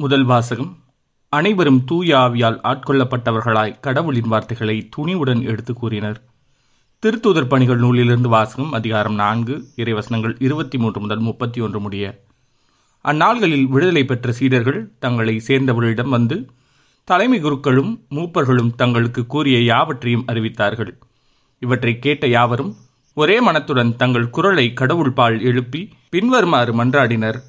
முதல் வாசகம். அனைவரும் தூய ஆவியால் ஆட்கொள்ளப்பட்டவர்களாய் கடவுளின் வார்த்தைகளை துணிவுடன் எடுத்து கூறினர். திருத்தூதர் பணிகள் நூலிலிருந்து வாசகம் அதிகாரம் நான்கு இறைவசனங்கள் இருபத்தி மூன்று முதல் முப்பத்தி ஒன்று முடிய. அந்நாள்களில் விடுதலை பெற்ற சீடர்கள் தங்களை சேர்ந்தவர்களிடம் வந்து தலைமை குருக்களும் மூப்பர்களும் தங்களுக்கு கூறிய யாவற்றையும் அறிவித்தார்கள். இவற்றை கேட்ட யாவரும் ஒரே மனத்துடன் தங்கள் குரலை கடவுள் பால் எழுப்பி பின்வருமாறு மன்றாடினர்.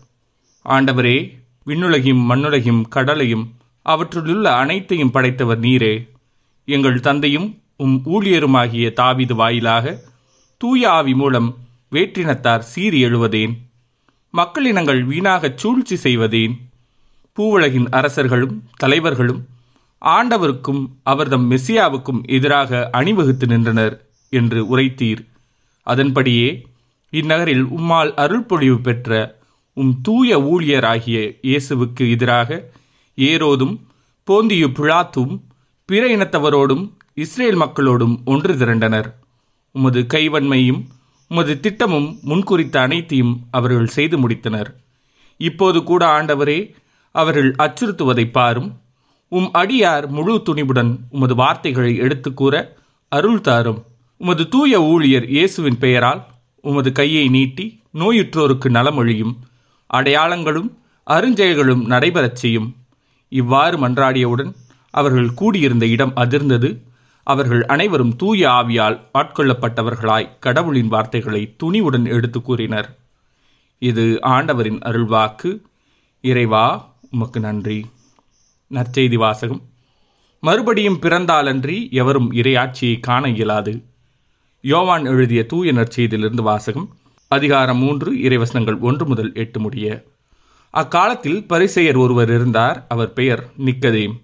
ஆண்டவரே விண்ணுலகையும் மண்ணுலகையும் கடலையும் அவற்றிலுள்ள அனைத்தையும் படைத்தவர் நீரே. எங்கள் தந்தையும் உம் ஊழியருமாகிய தாவிது வாயிலாக தூய ஆவி மூலம் வேற்றினத்தார் சீறி எழுவதேன். மக்களினங்கள் வீணாகச் சூழ்ச்சி செய்வதேன். பூவுலகின் அரசர்களும் தலைவர்களும் ஆண்டவருக்கும் அவர்தம் மெசியாவுக்கும் எதிராக அணிவகுத்து நின்றனர் என்று உரைத்தீர். அதன்படியே இந்நகரில் உம்மால் அருள்பொழிவு பெற்ற உம் தூய ஊழியராகிய இயேசுவுக்கு எதிராக ஏரோதும் போந்தியு பிழாத்தும் பிற இனத்தவரோடும் இஸ்ரேல் மக்களோடும் ஒன்று திரண்டனர். உமது கைவன்மையும் உமது திட்டமும் முன்குறித்த அனைத்தையும் அவர்கள் செய்து முடித்தனர். இப்போது கூட ஆண்டவரே அவர்கள் அச்சுறுத்துவதை பாரும். உம் அடியார் முழு துணிவுடன் உமது வார்த்தைகளை எடுத்து கூற அருள் தாரும். உமது தூய ஊழியர் இயேசுவின் பெயரால் உமது கையை நீட்டி நோயுற்றோருக்கு நலமொழியும். அடையாளங்களும் அருஞ்செயல்களும் நடைபெறச் செய்யும். இவ்வாறு மன்றாடியவுடன் அவர்கள் கூடியிருந்த இடம் அதிர்ந்தது. அவர்கள் அனைவரும் தூய ஆவியால் ஆட்கொள்ளப்பட்டவர்களாய் கடவுளின் வார்த்தைகளை துணிவுடன் எடுத்து கூறினர். இது ஆண்டவரின் அருள்வாக்கு. இறைவா உமக்கு நன்றி. நற்செய்தி வாசகம். மறுபடியும் பிறந்தாலன்றி எவரும் இறையாட்சியை காண இயலாது. யோவான் எழுதிய தூய நற்செய்தியிலிருந்து வாசகம். அதிகாரம் மூன்று இறைவசனங்கள் ஒன்று முதல் எட்டு முடிய. அக்காலத்தில் பரிசெயர் ஒருவர் இருந்தார் அவர் பெயர் நிக்கதேம்.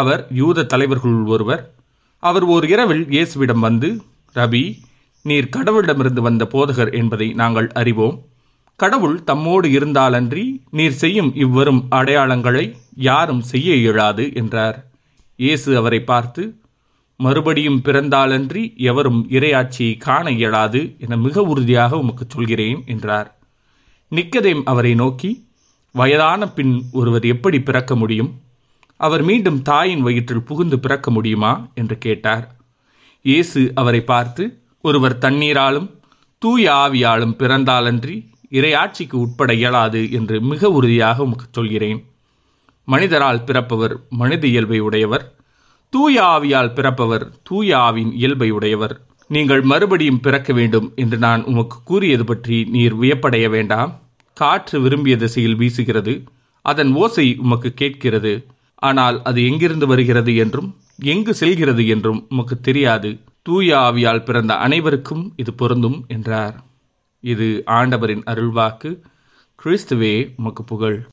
அவர் யூத தலைவர்களுள் ஒருவர். அவர் ஓர் இரவில் இயேசுவிடம் வந்து ரபி நீர் கடவுளிடமிருந்து வந்த போதகர் என்பதை நாங்கள் அறிவோம். கடவுள் தம்மோடு இருந்தாலன்றி நீர் செய்யும் இவ்வரும் அடையாளங்களை யாரும் செய்ய இயலாது என்றார். இயேசு அவரை பார்த்து மறுபடியும் பிறந்தாலன்றி எவரும் இறையாட்சியை காண இயலாது என மிக உறுதியாக உமக்கு சொல்கிறேன் என்றார். நிக்கதேம் அவரை நோக்கி வயதான பின் ஒருவர் எப்படி பிறக்க முடியும்? அவர் மீண்டும் தாயின் வயிற்றில் புகுந்து பிறக்க முடியுமா? என்று கேட்டார். இயேசு அவரை பார்த்து ஒருவர் தண்ணீராலும் தூய ஆவியாலும் பிறந்தாலன்றி இறையாட்சிக்கு உட்பட இயலாது என்று மிக உறுதியாக உமக்கு சொல்கிறேன். மனிதரால் பிறப்பவர் மனித இயல்பை உடையவர் தூய ஆவியால் பிறப்பவர் தூய ஆவின் இயல்பை உடையவர். நீங்கள் மறுபடியும் பிறக்க வேண்டும் என்று நான் உமக்கு கூறியது பற்றி நீர் வியப்படைய வேண்டாம். காற்று விரும்பிய திசையில் வீசுகிறது அதன் ஓசை உமக்கு கேட்கிறது. ஆனால் அது எங்கிருந்து வருகிறது என்றும் எங்கு செல்கிறது என்றும் உமக்கு தெரியாது. தூய ஆவியால் பிறந்த அனைவருக்கும் இது பொருந்தும் என்றார். இது ஆண்டவரின் அருள்வாக்கு. கிறிஸ்துவே உமக்கு புகழ்.